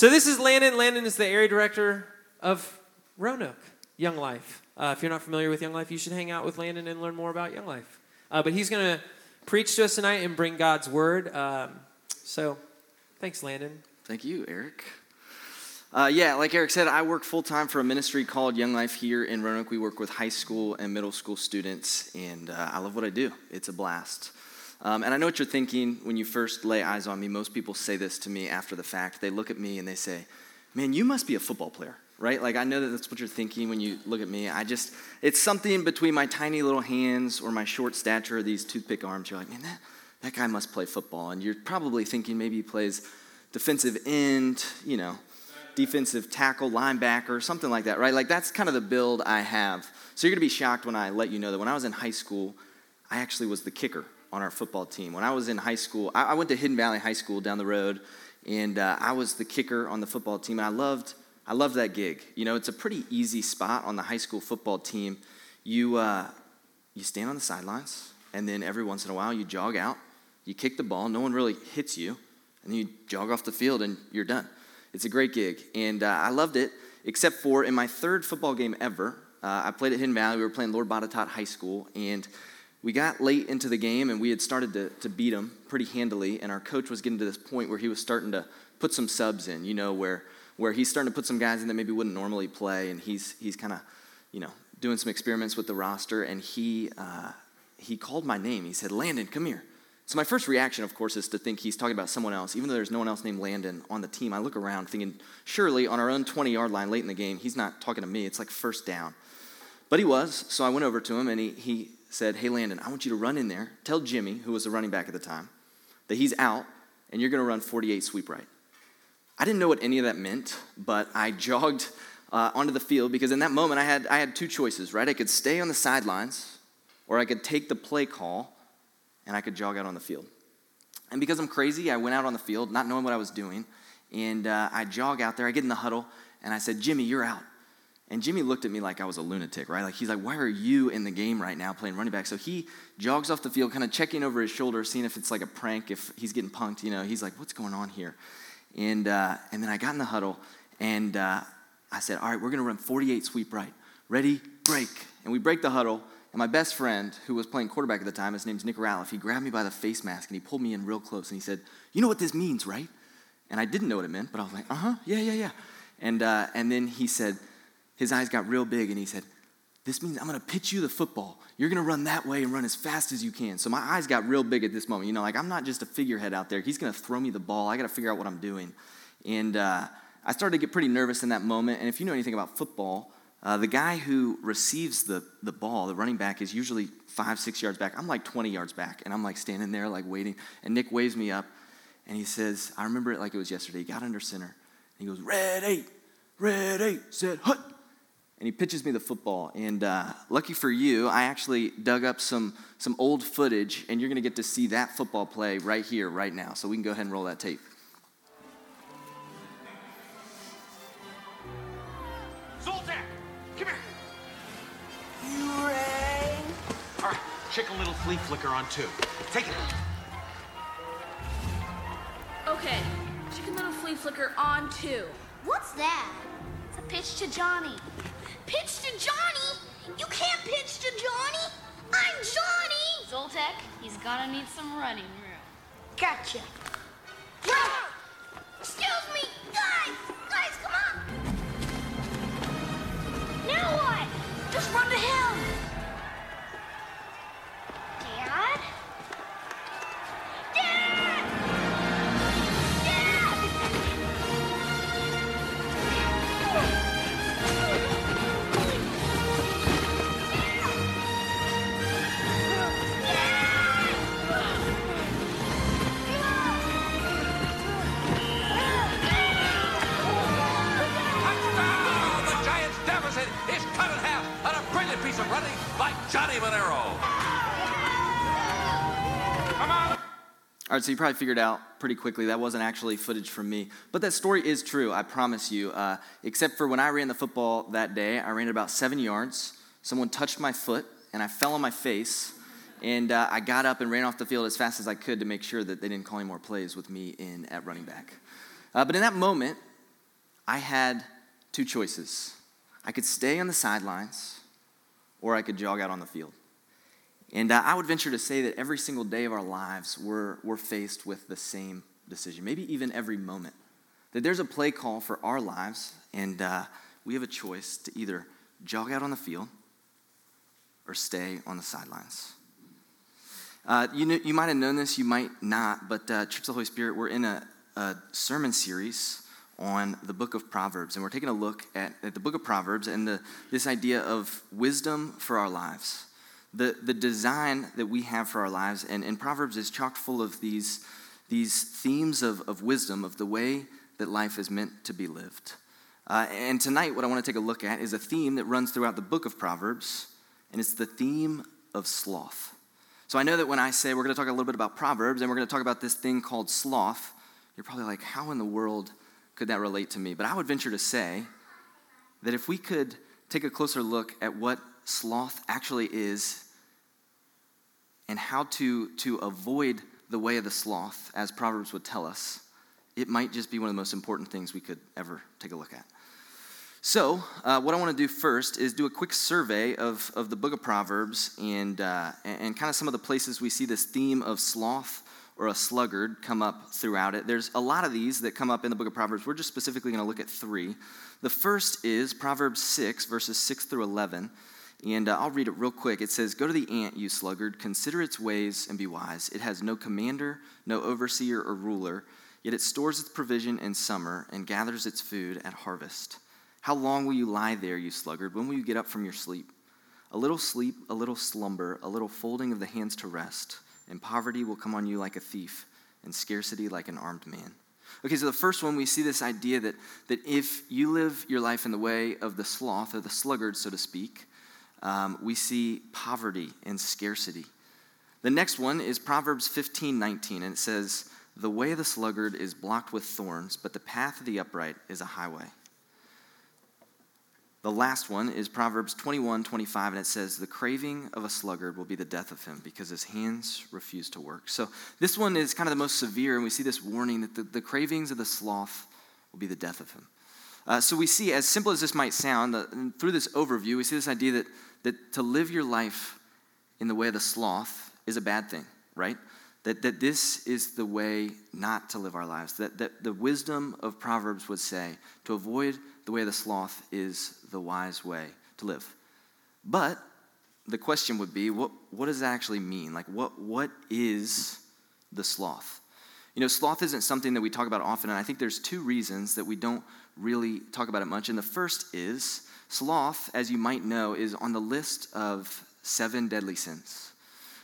So this is Landon. Landon is the area director of Roanoke Young Life. Uh, if you're not familiar with Young Life, you should hang out with Landon and learn more about Young Life. Uh, but he's going to preach to us tonight and bring God's word. Um, so thanks, Landon. Thank you, Eric. Uh, yeah, like Eric said, I work full time for a ministry called Young Life here in Roanoke. We work with high school and middle school students, and uh, I love what I do. It's a blast. Um, and I know what you're thinking when you first lay eyes on me. Most people say this to me after the fact. They look at me and they say, Man, you must be a football player, right? Like, I know that that's what you're thinking when you look at me. I just, it's something between my tiny little hands or my short stature, or these toothpick arms. You're like, Man, that, that guy must play football. And you're probably thinking maybe he plays defensive end, you know, defensive tackle, linebacker, something like that, right? Like, that's kind of the build I have. So you're gonna be shocked when I let you know that when I was in high school, I actually was the kicker on our football team. When I was in high school, I, I went to Hidden Valley High School down the road, and uh, I was the kicker on the football team. And I loved, I loved that gig. You know, it's a pretty easy spot on the high school football team. You, uh, you stand on the sidelines, and then every once in a while you jog out, you kick the ball, no one really hits you, and you jog off the field, and you're done. It's a great gig, and uh, I loved it, except for in my third football game ever. Uh, I played at Hidden Valley. We were playing Lord Botetourt High School, and we got late into the game and we had started to, to beat them pretty handily. And our coach was getting to this point where he was starting to put some subs in you know where where he's starting to put some guys in that maybe wouldn't normally play. And he's he's kind of you know doing some experiments with the roster. And he uh, he called my name. He said landon come here. So my first reaction of course is to think he's talking about someone else. Even though there's no one else named landon on the team i look around thinking surely on our own 20 yard line late in the game he's not talking to me. It's like first down. But he was. So i went over to him and he, he said, Hey, Landon, I want you to run in there, tell Jimmy, who was the running back at the time, that he's out and you're going to run 48 sweep right. I didn't know what any of that meant, but I jogged uh, onto the field because in that moment I had, I had two choices, right? I could stay on the sidelines or I could take the play call and I could jog out on the field. And because I'm crazy, I went out on the field not knowing what I was doing. And uh, I jog out there, I get in the huddle, and I said, Jimmy, you're out. And Jimmy looked at me like I was a lunatic, right? Like he's like, why are you in the game right now playing running back? So he jogs off the field, kind of checking over his shoulder, seeing if it's like a prank, if he's getting punked. You know, he's like, what's going on here? And uh, and then I got in the huddle, and uh, I said, all right, we're gonna run 48 sweep right. Ready, break. And we break the huddle. And my best friend, who was playing quarterback at the time, his name's Nick Ralph, he grabbed me by the face mask and he pulled me in real close and he said, You know what this means, right? And I didn't know what it meant, but I was like, Uh huh, yeah, yeah, yeah. And, uh, and then he said, his eyes got real big and he said, This means I'm gonna pitch you the football. You're gonna run that way and run as fast as you can. So my eyes got real big at this moment. You know, like I'm not just a figurehead out there. He's gonna throw me the ball. I gotta figure out what I'm doing. And uh, I started to get pretty nervous in that moment. And if you know anything about football, uh, the guy who receives the, the ball, the running back, is usually five, six yards back. I'm like 20 yards back, and I'm like standing there, like waiting. And Nick waves me up, and he says, I remember it like it was yesterday. He got under center, and he goes, Red eight, red eight, said, hut and he pitches me the football. And uh, lucky for you, I actually dug up some, some old footage, and you're going to get to see that football play right here, right now. So we can go ahead and roll that tape. Zoltak, come here. You rang? All right, check a little flea flicker on two. Take it. Okay, chicken little flea flicker on two. What's that? It's a pitch to Johnny. Pitch to Johnny? You can't pitch to Johnny. I'm Johnny. Zoltek, he's gonna need some running room. Gotcha. Excuse me, guys. Guys, come on. Now what? Just run to him. Right, so you probably figured out pretty quickly that wasn't actually footage from me. But that story is true, I promise you. Uh, except for when I ran the football that day, I ran it about seven yards. Someone touched my foot, and I fell on my face. And uh, I got up and ran off the field as fast as I could to make sure that they didn't call any more plays with me in at running back. Uh, but in that moment, I had two choices. I could stay on the sidelines or I could jog out on the field. And uh, I would venture to say that every single day of our lives, we're, we're faced with the same decision, maybe even every moment. That there's a play call for our lives, and uh, we have a choice to either jog out on the field or stay on the sidelines. Uh, you, know, you might have known this, you might not, but uh, Church of the Holy Spirit, we're in a, a, sermon series on the book of Proverbs, and we're taking a look at, at the book of Proverbs and the, this idea of wisdom for our lives. The, the design that we have for our lives, and, and Proverbs is chock full of these, these themes of, of wisdom, of the way that life is meant to be lived. Uh, and tonight, what I want to take a look at is a theme that runs throughout the book of Proverbs, and it's the theme of sloth. So I know that when I say we're going to talk a little bit about Proverbs and we're going to talk about this thing called sloth, you're probably like, how in the world could that relate to me? But I would venture to say that if we could take a closer look at what sloth actually is and how to, to avoid the way of the sloth, as Proverbs would tell us, it might just be one of the most important things we could ever take a look at. So, uh, what I want to do first is do a quick survey of, of the book of Proverbs and, uh, and kind of some of the places we see this theme of sloth or a sluggard come up throughout it. There's a lot of these that come up in the book of Proverbs. We're just specifically going to look at three. The first is Proverbs 6, verses 6 through 11. And uh, I'll read it real quick. It says, Go to the ant, you sluggard, consider its ways and be wise. It has no commander, no overseer or ruler, yet it stores its provision in summer and gathers its food at harvest. How long will you lie there, you sluggard? When will you get up from your sleep? A little sleep, a little slumber, a little folding of the hands to rest and poverty will come on you like a thief, and scarcity like an armed man. Okay, so the first one, we see this idea that, that if you live your life in the way of the sloth, or the sluggard, so to speak, um, we see poverty and scarcity. The next one is Proverbs 15 19, and it says, The way of the sluggard is blocked with thorns, but the path of the upright is a highway. The last one is Proverbs 21 25, and it says, The craving of a sluggard will be the death of him because his hands refuse to work. So this one is kind of the most severe, and we see this warning that the, the cravings of the sloth will be the death of him. Uh, so we see, as simple as this might sound, uh, through this overview, we see this idea that, that to live your life in the way of the sloth is a bad thing, right? That, that this is the way not to live our lives. That, that the wisdom of Proverbs would say to avoid the way of the sloth is the wise way to live. But the question would be what, what does that actually mean? Like, what, what is the sloth? You know, sloth isn't something that we talk about often, and I think there's two reasons that we don't really talk about it much. And the first is sloth, as you might know, is on the list of seven deadly sins.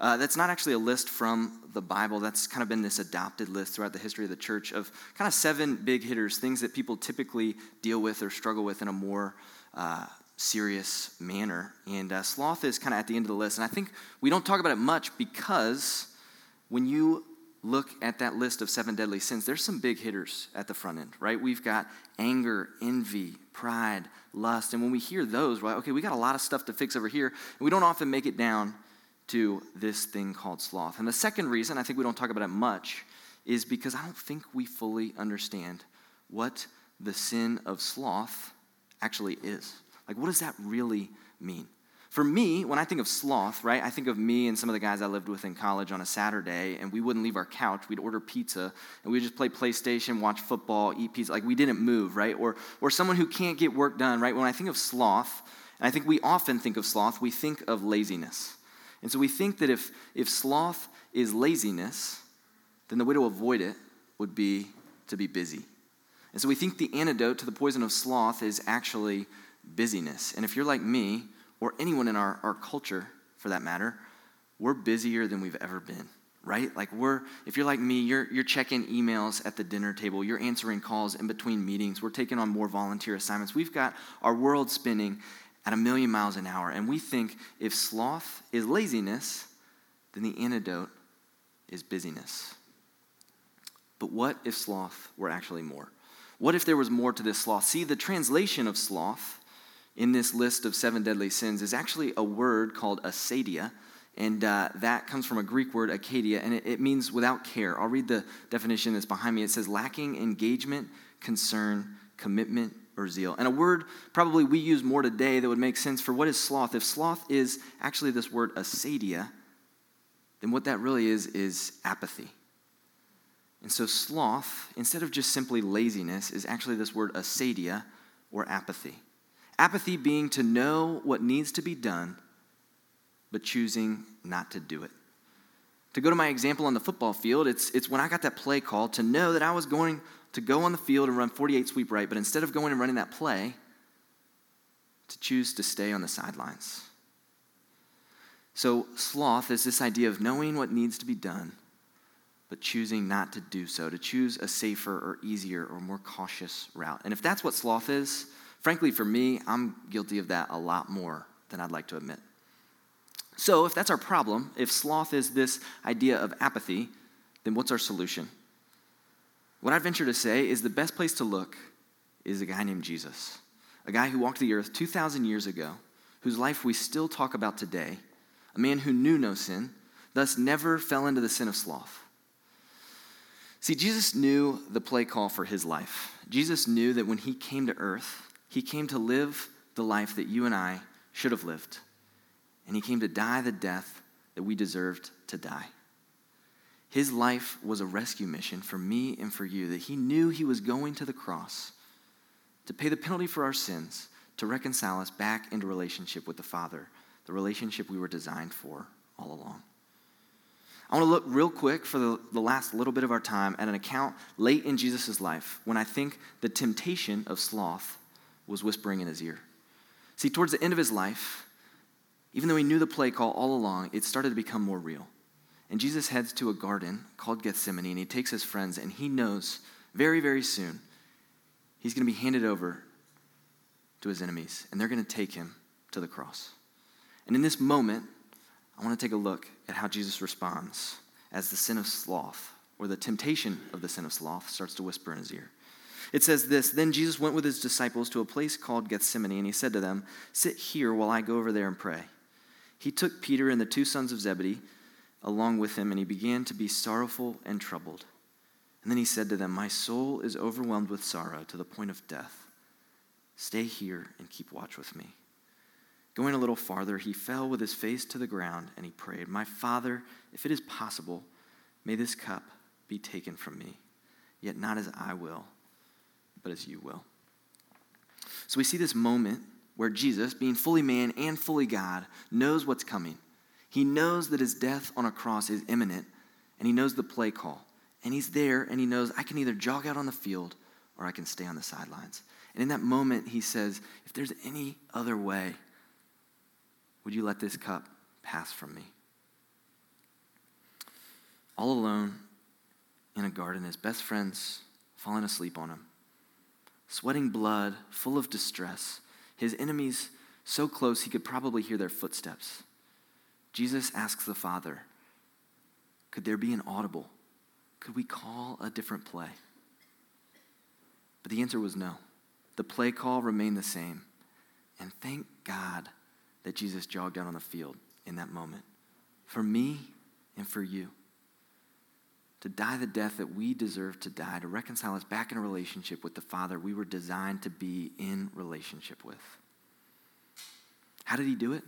Uh, that's not actually a list from the Bible. That's kind of been this adopted list throughout the history of the church of kind of seven big hitters, things that people typically deal with or struggle with in a more uh, serious manner. And uh, sloth is kind of at the end of the list. And I think we don't talk about it much because when you look at that list of seven deadly sins, there's some big hitters at the front end, right? We've got anger, envy, pride, lust. And when we hear those, we're like, okay, we got a lot of stuff to fix over here. And we don't often make it down to this thing called sloth. And the second reason, I think we don't talk about it much, is because I don't think we fully understand what the sin of sloth actually is. Like, what does that really mean? For me, when I think of sloth, right, I think of me and some of the guys I lived with in college on a Saturday, and we wouldn't leave our couch. We'd order pizza, and we'd just play PlayStation, watch football, eat pizza. Like, we didn't move, right? Or, or someone who can't get work done, right? When I think of sloth, and I think we often think of sloth, we think of laziness. And so we think that if, if sloth is laziness, then the way to avoid it would be to be busy. And so we think the antidote to the poison of sloth is actually busyness. And if you're like me, or anyone in our, our culture for that matter, we're busier than we've ever been, right? Like we're, if you're like me, you're, you're checking emails at the dinner table, you're answering calls in between meetings, we're taking on more volunteer assignments. We've got our world spinning, at a million miles an hour. And we think if sloth is laziness, then the antidote is busyness. But what if sloth were actually more? What if there was more to this sloth? See, the translation of sloth in this list of seven deadly sins is actually a word called acedia, and uh, that comes from a Greek word, akedia, and it, it means without care. I'll read the definition that's behind me. It says lacking engagement, concern, commitment, or zeal. And a word probably we use more today that would make sense for what is sloth. If sloth is actually this word acedia, then what that really is is apathy. And so sloth, instead of just simply laziness, is actually this word acedia or apathy. Apathy being to know what needs to be done, but choosing not to do it. To go to my example on the football field, it's, it's when I got that play call to know that I was going to go on the field and run 48 sweep right, but instead of going and running that play, to choose to stay on the sidelines. So, sloth is this idea of knowing what needs to be done, but choosing not to do so, to choose a safer or easier or more cautious route. And if that's what sloth is, frankly, for me, I'm guilty of that a lot more than I'd like to admit. So, if that's our problem, if sloth is this idea of apathy, then what's our solution? What I venture to say is the best place to look is a guy named Jesus, a guy who walked the earth 2,000 years ago, whose life we still talk about today, a man who knew no sin, thus never fell into the sin of sloth. See, Jesus knew the play call for his life. Jesus knew that when he came to earth, he came to live the life that you and I should have lived and he came to die the death that we deserved to die. His life was a rescue mission for me and for you, that he knew he was going to the cross to pay the penalty for our sins, to reconcile us back into relationship with the Father, the relationship we were designed for all along. I want to look real quick for the, the last little bit of our time at an account late in Jesus' life when I think the temptation of sloth was whispering in his ear. See, towards the end of his life, even though he knew the play call all along, it started to become more real. And Jesus heads to a garden called Gethsemane, and he takes his friends, and he knows very, very soon he's going to be handed over to his enemies, and they're going to take him to the cross. And in this moment, I want to take a look at how Jesus responds as the sin of sloth, or the temptation of the sin of sloth, starts to whisper in his ear. It says this Then Jesus went with his disciples to a place called Gethsemane, and he said to them, Sit here while I go over there and pray. He took Peter and the two sons of Zebedee along with him, and he began to be sorrowful and troubled. And then he said to them, My soul is overwhelmed with sorrow to the point of death. Stay here and keep watch with me. Going a little farther, he fell with his face to the ground and he prayed, My Father, if it is possible, may this cup be taken from me, yet not as I will, but as you will. So we see this moment where Jesus, being fully man and fully God, knows what's coming. He knows that his death on a cross is imminent, and he knows the play call. And he's there, and he knows I can either jog out on the field or I can stay on the sidelines. And in that moment, he says, If there's any other way, would you let this cup pass from me? All alone in a garden, his best friends falling asleep on him, sweating blood, full of distress his enemies so close he could probably hear their footsteps. Jesus asks the Father, Could there be an audible? Could we call a different play? But the answer was no. The play call remained the same. And thank God that Jesus jogged out on the field in that moment. For me and for you. To die the death that we deserve to die, to reconcile us back in a relationship with the Father we were designed to be in relationship with. How did he do it?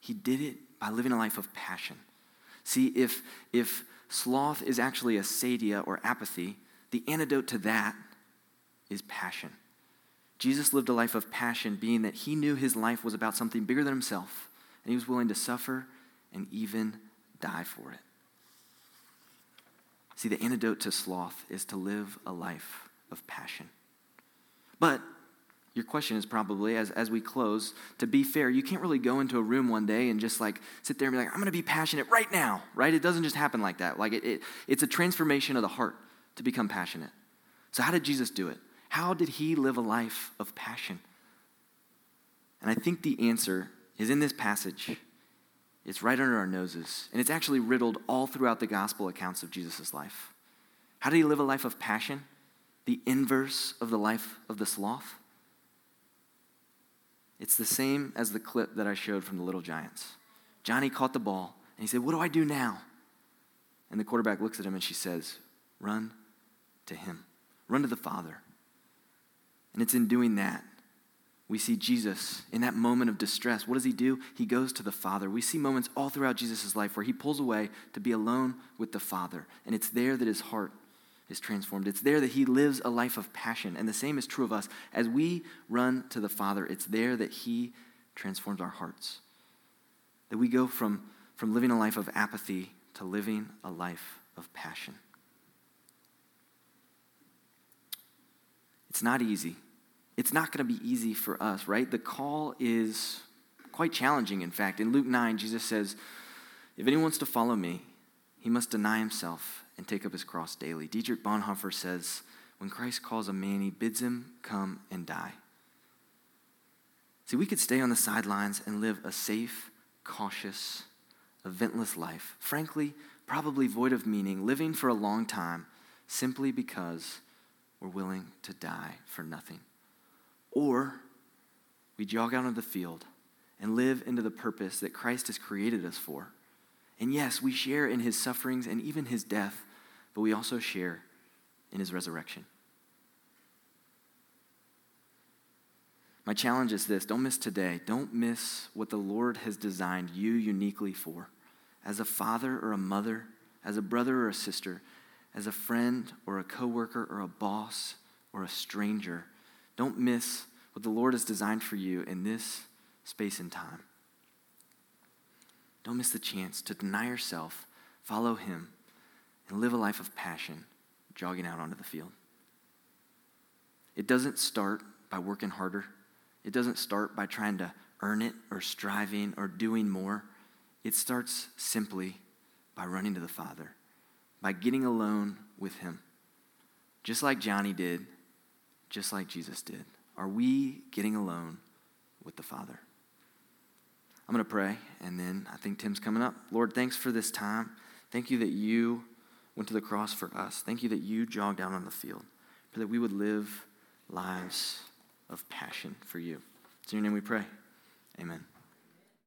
He did it by living a life of passion. See, if, if sloth is actually acedia or apathy, the antidote to that is passion. Jesus lived a life of passion, being that he knew his life was about something bigger than himself, and he was willing to suffer and even die for it. See, the antidote to sloth is to live a life of passion. But your question is probably, as, as we close, to be fair, you can't really go into a room one day and just like sit there and be like, I'm going to be passionate right now, right? It doesn't just happen like that. Like it, it, it's a transformation of the heart to become passionate. So, how did Jesus do it? How did he live a life of passion? And I think the answer is in this passage. It's right under our noses, and it's actually riddled all throughout the gospel accounts of Jesus' life. How did he live a life of passion? The inverse of the life of the sloth? It's the same as the clip that I showed from the Little Giants. Johnny caught the ball, and he said, What do I do now? And the quarterback looks at him and she says, Run to him, run to the Father. And it's in doing that we see Jesus in that moment of distress. What does he do? He goes to the Father. We see moments all throughout Jesus' life where he pulls away to be alone with the Father. And it's there that his heart is transformed. It's there that he lives a life of passion. And the same is true of us. As we run to the Father, it's there that he transforms our hearts. That we go from, from living a life of apathy to living a life of passion. It's not easy it's not going to be easy for us, right? The call is quite challenging, in fact. In Luke 9, Jesus says, If anyone wants to follow me, he must deny himself and take up his cross daily. Dietrich Bonhoeffer says, When Christ calls a man, he bids him come and die. See, we could stay on the sidelines and live a safe, cautious, eventless life. Frankly, probably void of meaning, living for a long time simply because we're willing to die for nothing. Or we jog out on the field and live into the purpose that Christ has created us for. And yes, we share in his sufferings and even his death, but we also share in his resurrection. My challenge is this don't miss today. Don't miss what the Lord has designed you uniquely for. As a father or a mother, as a brother or a sister, as a friend or a coworker or a boss or a stranger, don't miss what the Lord has designed for you in this space and time. Don't miss the chance to deny yourself, follow Him, and live a life of passion, jogging out onto the field. It doesn't start by working harder. It doesn't start by trying to earn it or striving or doing more. It starts simply by running to the Father, by getting alone with Him. Just like Johnny did just like Jesus did? Are we getting alone with the Father? I'm going to pray, and then I think Tim's coming up. Lord, thanks for this time. Thank you that you went to the cross for us. Thank you that you jogged out on the field. Pray that we would live lives of passion for you. It's in your name we pray. Amen.